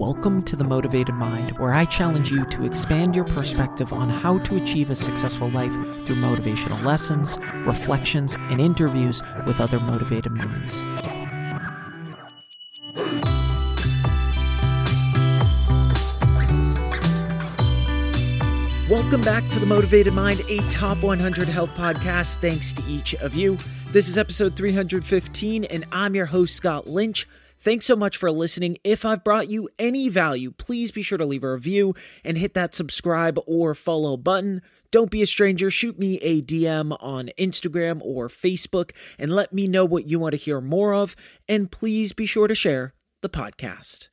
Welcome to the Motivated Mind, where I challenge you to expand your perspective on how to achieve a successful life through motivational lessons, reflections, and interviews with other motivated minds. Welcome back to the Motivated Mind, a top 100 health podcast. Thanks to each of you. This is episode 315, and I'm your host, Scott Lynch. Thanks so much for listening. If I've brought you any value, please be sure to leave a review and hit that subscribe or follow button. Don't be a stranger. Shoot me a DM on Instagram or Facebook and let me know what you want to hear more of. And please be sure to share the podcast.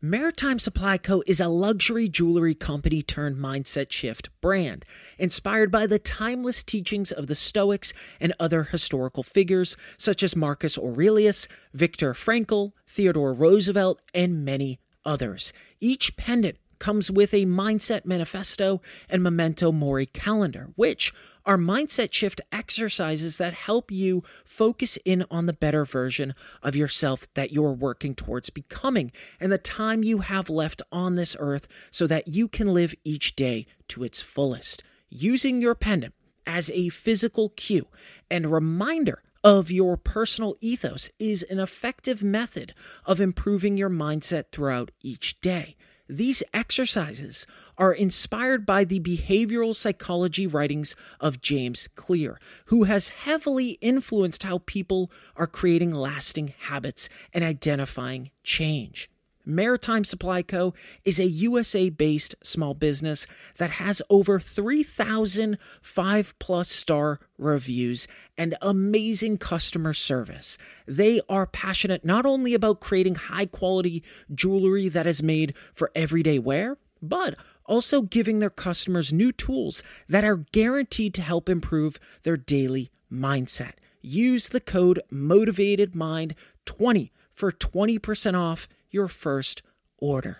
Maritime Supply Co. is a luxury jewelry company turned mindset shift brand, inspired by the timeless teachings of the Stoics and other historical figures such as Marcus Aurelius, Viktor Frankl, Theodore Roosevelt, and many others. Each pendant comes with a mindset manifesto and memento mori calendar, which are mindset shift exercises that help you focus in on the better version of yourself that you're working towards becoming and the time you have left on this earth so that you can live each day to its fullest. Using your pendant as a physical cue and reminder of your personal ethos is an effective method of improving your mindset throughout each day. These exercises are inspired by the behavioral psychology writings of James Clear, who has heavily influenced how people are creating lasting habits and identifying change. Maritime Supply Co. is a USA based small business that has over 3,000 five plus star reviews and amazing customer service. They are passionate not only about creating high quality jewelry that is made for everyday wear, but also giving their customers new tools that are guaranteed to help improve their daily mindset. Use the code MOTIVATEDMIND20 for 20% off your first order.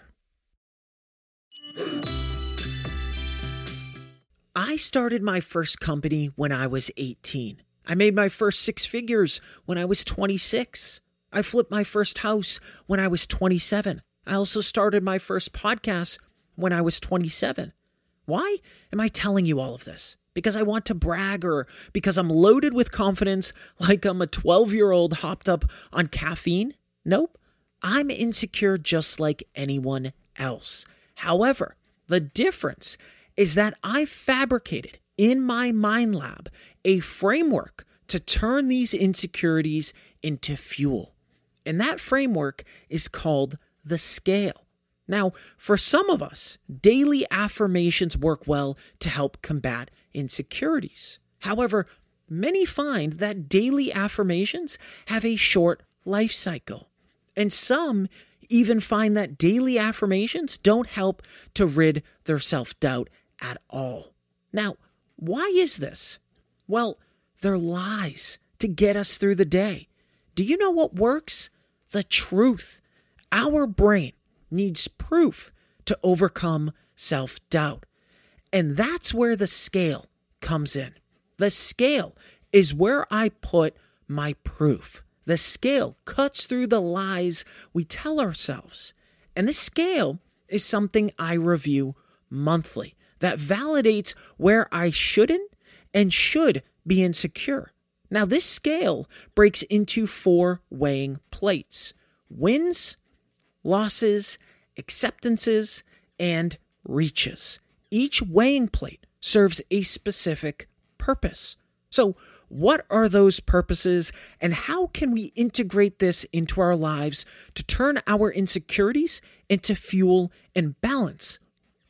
I started my first company when I was 18. I made my first six figures when I was 26. I flipped my first house when I was 27. I also started my first podcast when I was 27. Why am I telling you all of this? Because I want to brag or because I'm loaded with confidence like I'm a 12 year old hopped up on caffeine? Nope. I'm insecure just like anyone else. However, the difference is that I fabricated in my mind lab a framework to turn these insecurities into fuel. And that framework is called the scale. Now, for some of us, daily affirmations work well to help combat insecurities. However, many find that daily affirmations have a short life cycle. And some even find that daily affirmations don't help to rid their self doubt at all. Now, why is this? Well, they're lies to get us through the day. Do you know what works? The truth. Our brain needs proof to overcome self doubt. And that's where the scale comes in. The scale is where I put my proof. The scale cuts through the lies we tell ourselves. And this scale is something I review monthly that validates where I shouldn't and should be insecure. Now, this scale breaks into four weighing plates wins, losses, acceptances, and reaches. Each weighing plate serves a specific purpose. So, what are those purposes, and how can we integrate this into our lives to turn our insecurities into fuel and balance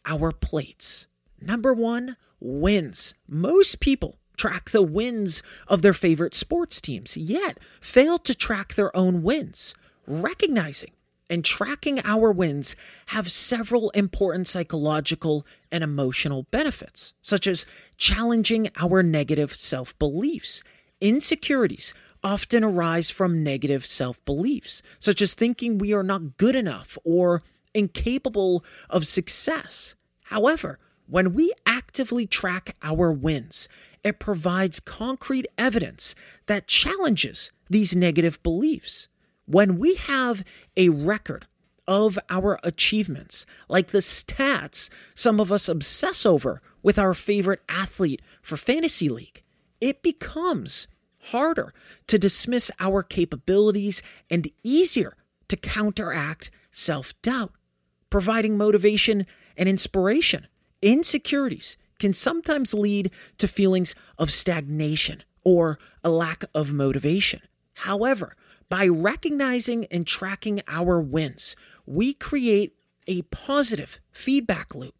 our plates? Number one, wins. Most people track the wins of their favorite sports teams, yet fail to track their own wins. Recognizing and tracking our wins have several important psychological and emotional benefits, such as challenging our negative self beliefs. Insecurities often arise from negative self beliefs, such as thinking we are not good enough or incapable of success. However, when we actively track our wins, it provides concrete evidence that challenges these negative beliefs. When we have a record of our achievements, like the stats some of us obsess over with our favorite athlete for Fantasy League, it becomes harder to dismiss our capabilities and easier to counteract self doubt, providing motivation and inspiration. Insecurities can sometimes lead to feelings of stagnation or a lack of motivation. However, by recognizing and tracking our wins, we create a positive feedback loop.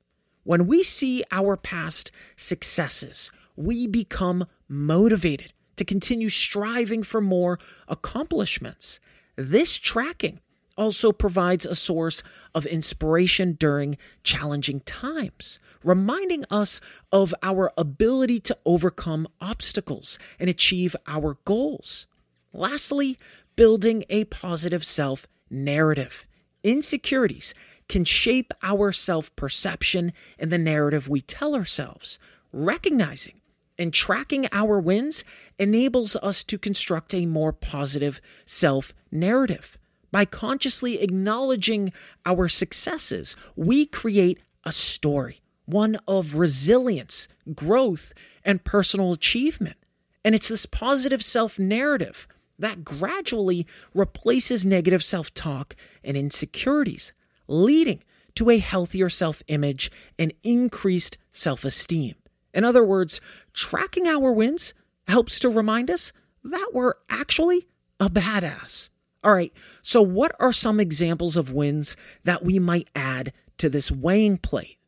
When we see our past successes, we become motivated to continue striving for more accomplishments. This tracking also provides a source of inspiration during challenging times, reminding us of our ability to overcome obstacles and achieve our goals. Lastly, building a positive self narrative. Insecurities can shape our self perception and the narrative we tell ourselves. Recognizing and tracking our wins enables us to construct a more positive self narrative. By consciously acknowledging our successes, we create a story, one of resilience, growth, and personal achievement. And it's this positive self narrative that gradually replaces negative self talk and insecurities, leading to a healthier self image and increased self esteem. In other words, tracking our wins helps to remind us that we're actually a badass. All right, so what are some examples of wins that we might add to this weighing plate?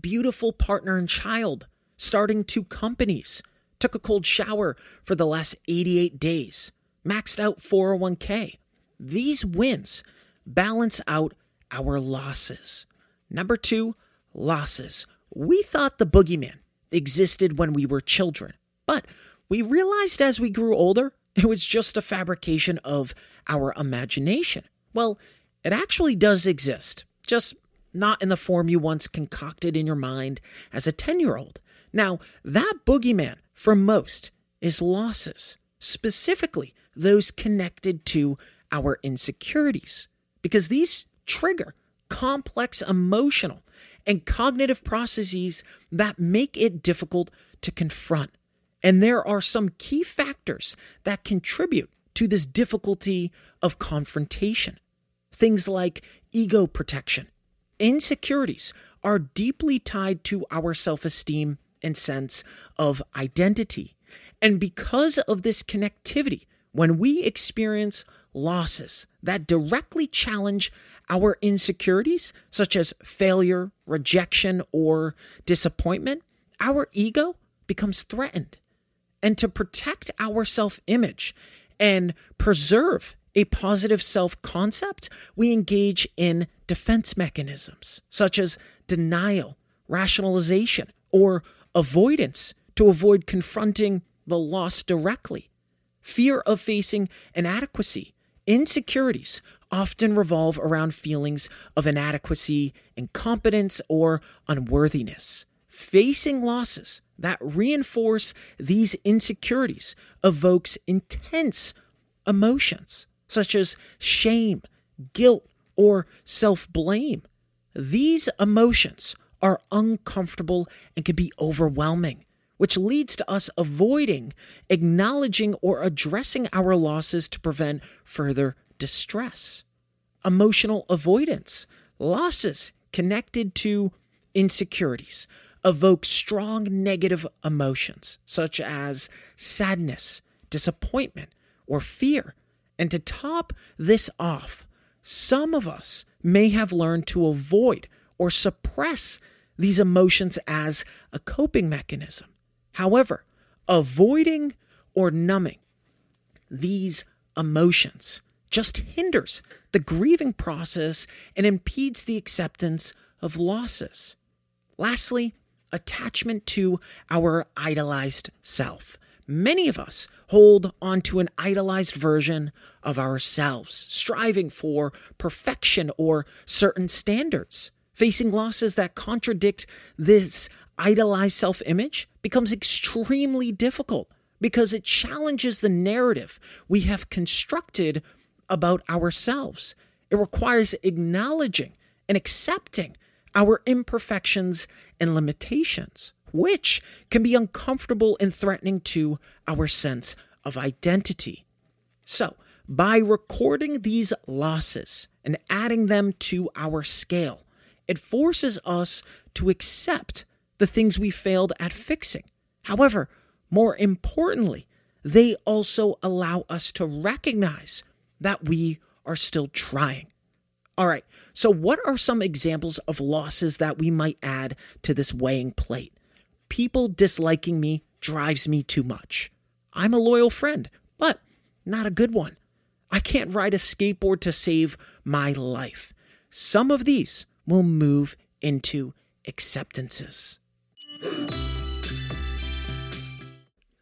Beautiful partner and child, starting two companies, took a cold shower for the last 88 days, maxed out 401k. These wins balance out our losses. Number two, losses. We thought the boogeyman existed when we were children, but we realized as we grew older it was just a fabrication of our imagination. Well, it actually does exist, just not in the form you once concocted in your mind as a 10 year old. Now, that boogeyman, for most, is losses, specifically those connected to our insecurities, because these trigger complex emotional and cognitive processes that make it difficult to confront. And there are some key factors that contribute to this difficulty of confrontation. Things like ego protection. Insecurities are deeply tied to our self esteem and sense of identity. And because of this connectivity, when we experience losses that directly challenge our insecurities, such as failure, rejection, or disappointment, our ego becomes threatened. And to protect our self image and preserve a positive self concept, we engage in defense mechanisms such as denial, rationalization, or avoidance to avoid confronting the loss directly. Fear of facing inadequacy, insecurities often revolve around feelings of inadequacy, incompetence, or unworthiness. Facing losses that reinforce these insecurities evokes intense emotions such as shame, guilt, or self blame. These emotions are uncomfortable and can be overwhelming, which leads to us avoiding acknowledging or addressing our losses to prevent further distress. Emotional avoidance, losses connected to insecurities, evoke strong negative emotions such as sadness, disappointment, or fear. And to top this off, some of us may have learned to avoid or suppress these emotions as a coping mechanism. However, avoiding or numbing these emotions just hinders the grieving process and impedes the acceptance of losses. Lastly, attachment to our idolized self. Many of us hold onto an idolized version of ourselves, striving for perfection or certain standards. Facing losses that contradict this idolized self image becomes extremely difficult because it challenges the narrative we have constructed about ourselves. It requires acknowledging and accepting our imperfections and limitations, which can be uncomfortable and threatening to our sense of identity. So, by recording these losses and adding them to our scale, it forces us to accept the things we failed at fixing. However, more importantly, they also allow us to recognize that we are still trying. All right, so what are some examples of losses that we might add to this weighing plate? People disliking me drives me too much. I'm a loyal friend, but not a good one. I can't ride a skateboard to save my life. Some of these will move into acceptances.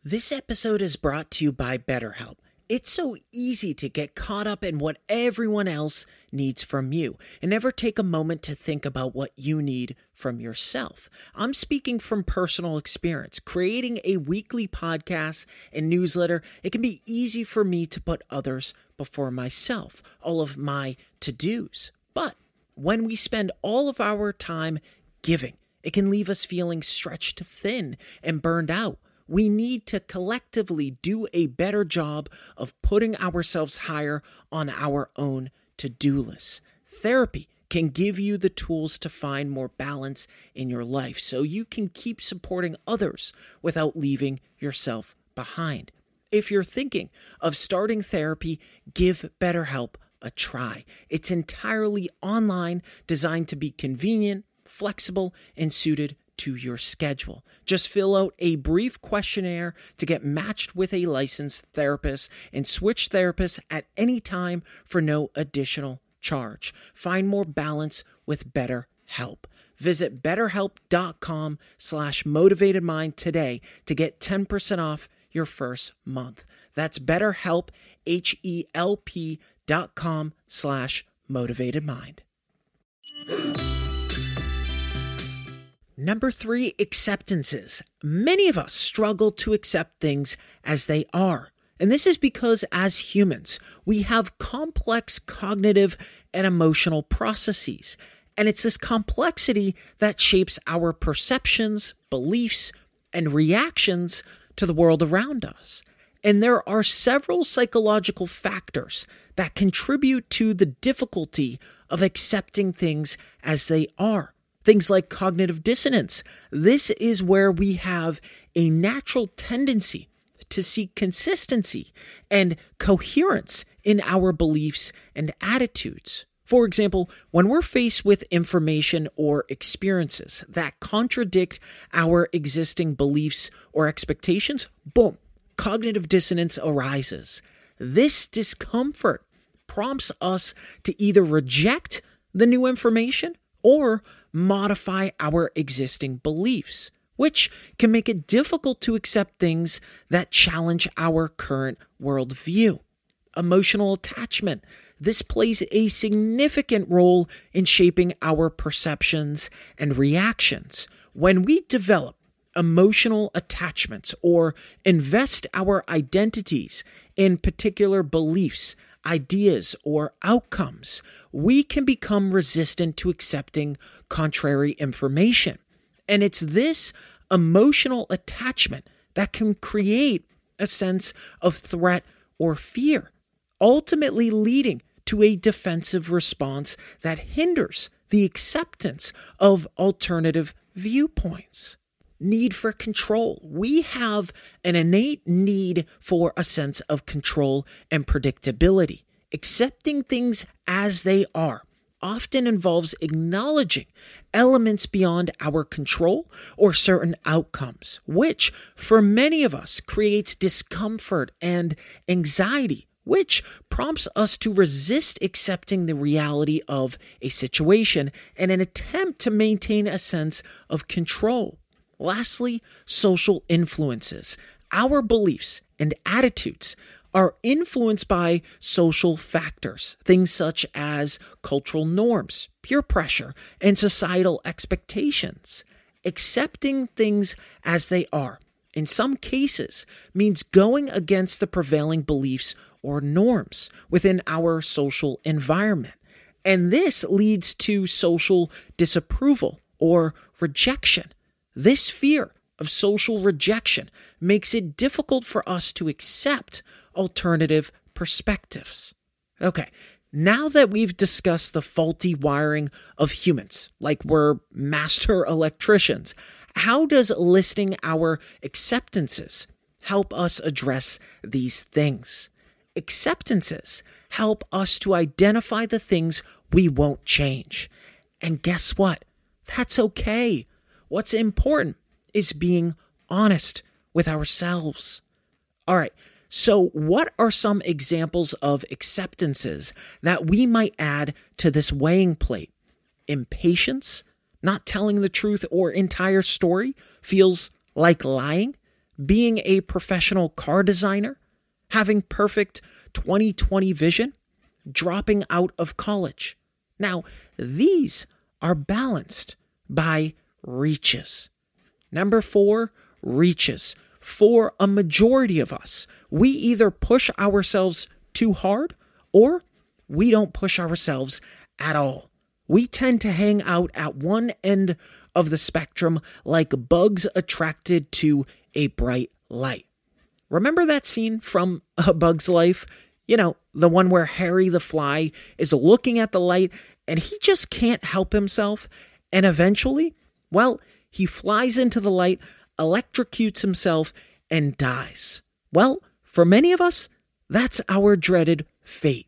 This episode is brought to you by BetterHelp. It's so easy to get caught up in what everyone else needs from you and never take a moment to think about what you need from yourself. I'm speaking from personal experience. Creating a weekly podcast and newsletter, it can be easy for me to put others before myself, all of my to dos. But when we spend all of our time giving, it can leave us feeling stretched thin and burned out we need to collectively do a better job of putting ourselves higher on our own to do list. Therapy can give you the tools to find more balance in your life so you can keep supporting others without leaving yourself behind. If you're thinking of starting therapy, give BetterHelp a try. It's entirely online, designed to be convenient, flexible, and suited to your schedule. Just fill out a brief questionnaire to get matched with a licensed therapist and switch therapists at any time for no additional charge. Find more balance with better help. Visit betterhelp.com slash motivatedmind today to get 10% off your first month. That's betterhelp, H-E-L-P dot com slash motivatedmind. Number three, acceptances. Many of us struggle to accept things as they are. And this is because as humans, we have complex cognitive and emotional processes. And it's this complexity that shapes our perceptions, beliefs, and reactions to the world around us. And there are several psychological factors that contribute to the difficulty of accepting things as they are. Things like cognitive dissonance. This is where we have a natural tendency to seek consistency and coherence in our beliefs and attitudes. For example, when we're faced with information or experiences that contradict our existing beliefs or expectations, boom, cognitive dissonance arises. This discomfort prompts us to either reject the new information or modify our existing beliefs, which can make it difficult to accept things that challenge our current worldview. Emotional attachment. This plays a significant role in shaping our perceptions and reactions. When we develop emotional attachments or invest our identities in particular beliefs, ideas, or outcomes, we can become resistant to accepting contrary information. And it's this emotional attachment that can create a sense of threat or fear, ultimately leading to a defensive response that hinders the acceptance of alternative viewpoints. Need for control. We have an innate need for a sense of control and predictability. Accepting things as they are often involves acknowledging elements beyond our control or certain outcomes, which for many of us creates discomfort and anxiety, which prompts us to resist accepting the reality of a situation in an attempt to maintain a sense of control. Lastly, social influences. Our beliefs and attitudes are influenced by social factors, things such as cultural norms, peer pressure, and societal expectations. Accepting things as they are, in some cases, means going against the prevailing beliefs or norms within our social environment. And this leads to social disapproval or rejection. This fear of social rejection makes it difficult for us to accept alternative perspectives. Okay, now that we've discussed the faulty wiring of humans, like we're master electricians, how does listing our acceptances help us address these things? Acceptances help us to identify the things we won't change. And guess what? That's okay. What's important is being honest with ourselves. All right. So, what are some examples of acceptances that we might add to this weighing plate? Impatience, not telling the truth or entire story feels like lying, being a professional car designer, having perfect 2020 vision, dropping out of college. Now, these are balanced by reaches. Number four, reaches. For a majority of us, we either push ourselves too hard or we don't push ourselves at all. We tend to hang out at one end of the spectrum like bugs attracted to a bright light. Remember that scene from A Bug's Life? You know, the one where Harry the Fly is looking at the light and he just can't help himself. And eventually, well, he flies into the light, electrocutes himself, and dies. Well, for many of us, that's our dreaded fate.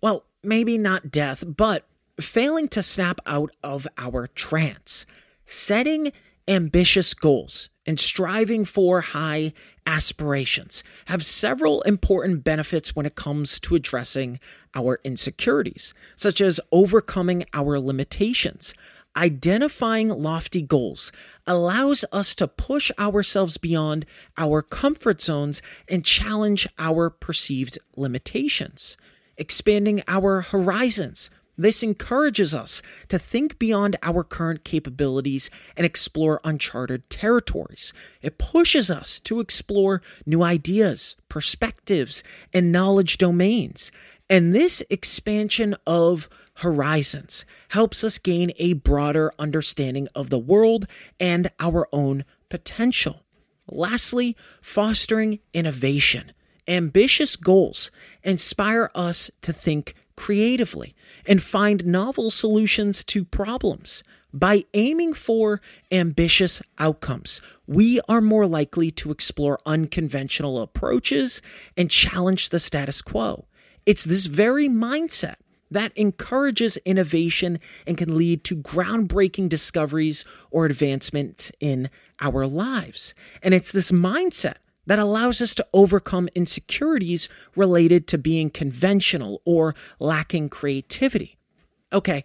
Well, maybe not death, but failing to snap out of our trance. Setting ambitious goals and striving for high aspirations have several important benefits when it comes to addressing our insecurities, such as overcoming our limitations, Identifying lofty goals allows us to push ourselves beyond our comfort zones and challenge our perceived limitations. Expanding our horizons. This encourages us to think beyond our current capabilities and explore uncharted territories. It pushes us to explore new ideas, perspectives, and knowledge domains. And this expansion of horizons helps us gain a broader understanding of the world and our own potential. Lastly, fostering innovation. Ambitious goals inspire us to think creatively and find novel solutions to problems. By aiming for ambitious outcomes, we are more likely to explore unconventional approaches and challenge the status quo. It's this very mindset that encourages innovation and can lead to groundbreaking discoveries or advancements in our lives. And it's this mindset that allows us to overcome insecurities related to being conventional or lacking creativity. Okay,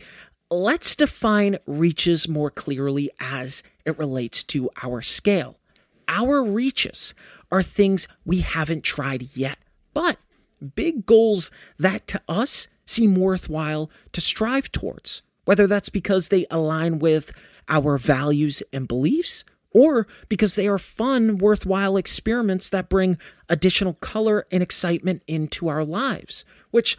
let's define reaches more clearly as it relates to our scale. Our reaches are things we haven't tried yet, but big goals that to us seem worthwhile to strive towards, whether that's because they align with our values and beliefs or because they are fun, worthwhile experiments that bring additional color and excitement into our lives, which,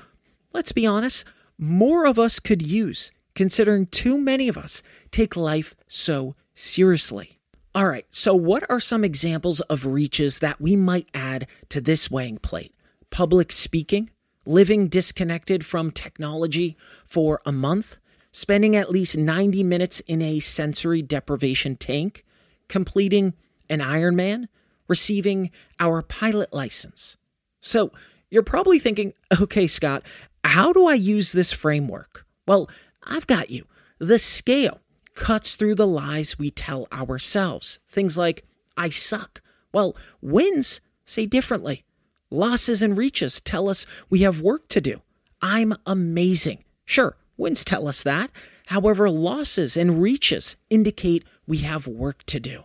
let's be honest, more of us could use, considering too many of us take life so seriously. All right, so what are some examples of reaches that we might add to this weighing plate? Public speaking, living disconnected from technology for a month, spending at least 90 minutes in a sensory deprivation tank, completing an Ironman, receiving our pilot license. So you're probably thinking, okay, Scott, how do I use this framework? Well, I've got you. The scale cuts through the lies we tell ourselves. Things like, I suck. Well, wins say differently. Losses and reaches tell us we have work to do. I'm amazing. Sure, wins tell us that. However, losses and reaches indicate we have work to do.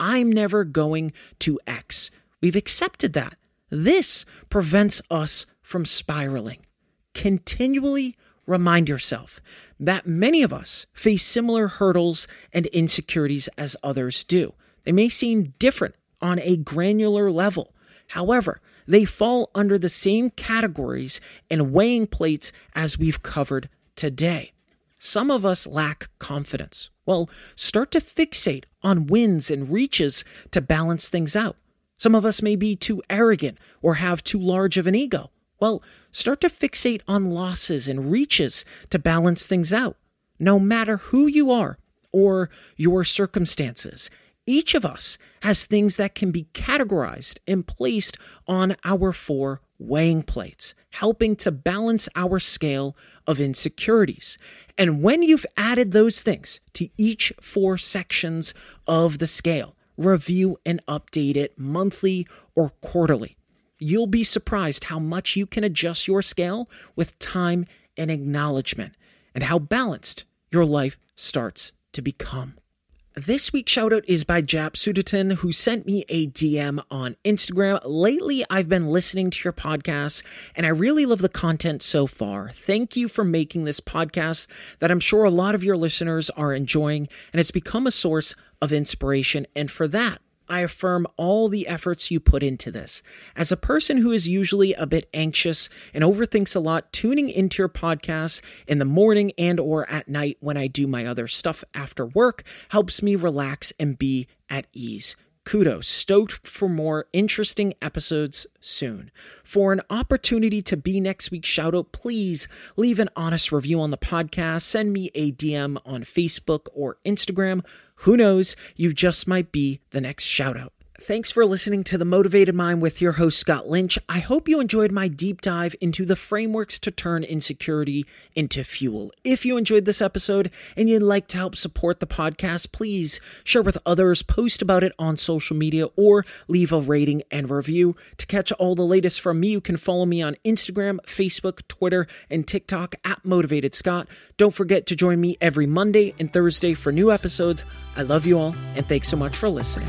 I'm never going to X. We've accepted that. This prevents us from spiraling. Continually remind yourself that many of us face similar hurdles and insecurities as others do. They may seem different on a granular level, However, they fall under the same categories and weighing plates as we've covered today. Some of us lack confidence. Well, start to fixate on wins and reaches to balance things out. Some of us may be too arrogant or have too large of an ego. Well, start to fixate on losses and reaches to balance things out. No matter who you are or your circumstances, each of us has things that can be categorized and placed on our four weighing plates, helping to balance our scale of insecurities. And when you've added those things to each four sections of the scale, review and update it monthly or quarterly. You'll be surprised how much you can adjust your scale with time and acknowledgement, and how balanced your life starts to become. This week's shoutout is by Jap Sudatin, who sent me a DM on Instagram. Lately, I've been listening to your podcast, and I really love the content so far. Thank you for making this podcast that I'm sure a lot of your listeners are enjoying, and it's become a source of inspiration. And for that, I affirm all the efforts you put into this. As a person who is usually a bit anxious and overthinks a lot, tuning into your podcast in the morning and or at night when I do my other stuff after work helps me relax and be at ease. Kudos. Stoked for more interesting episodes soon. For an opportunity to be next week's shoutout, please leave an honest review on the podcast. Send me a DM on Facebook or Instagram. Who knows? You just might be the next shoutout. Thanks for listening to The Motivated Mind with your host, Scott Lynch. I hope you enjoyed my deep dive into the frameworks to turn insecurity into fuel. If you enjoyed this episode and you'd like to help support the podcast, please share with others, post about it on social media, or leave a rating and review. To catch all the latest from me, you can follow me on Instagram, Facebook, Twitter, and TikTok at Motivated Scott. Don't forget to join me every Monday and Thursday for new episodes. I love you all, and thanks so much for listening.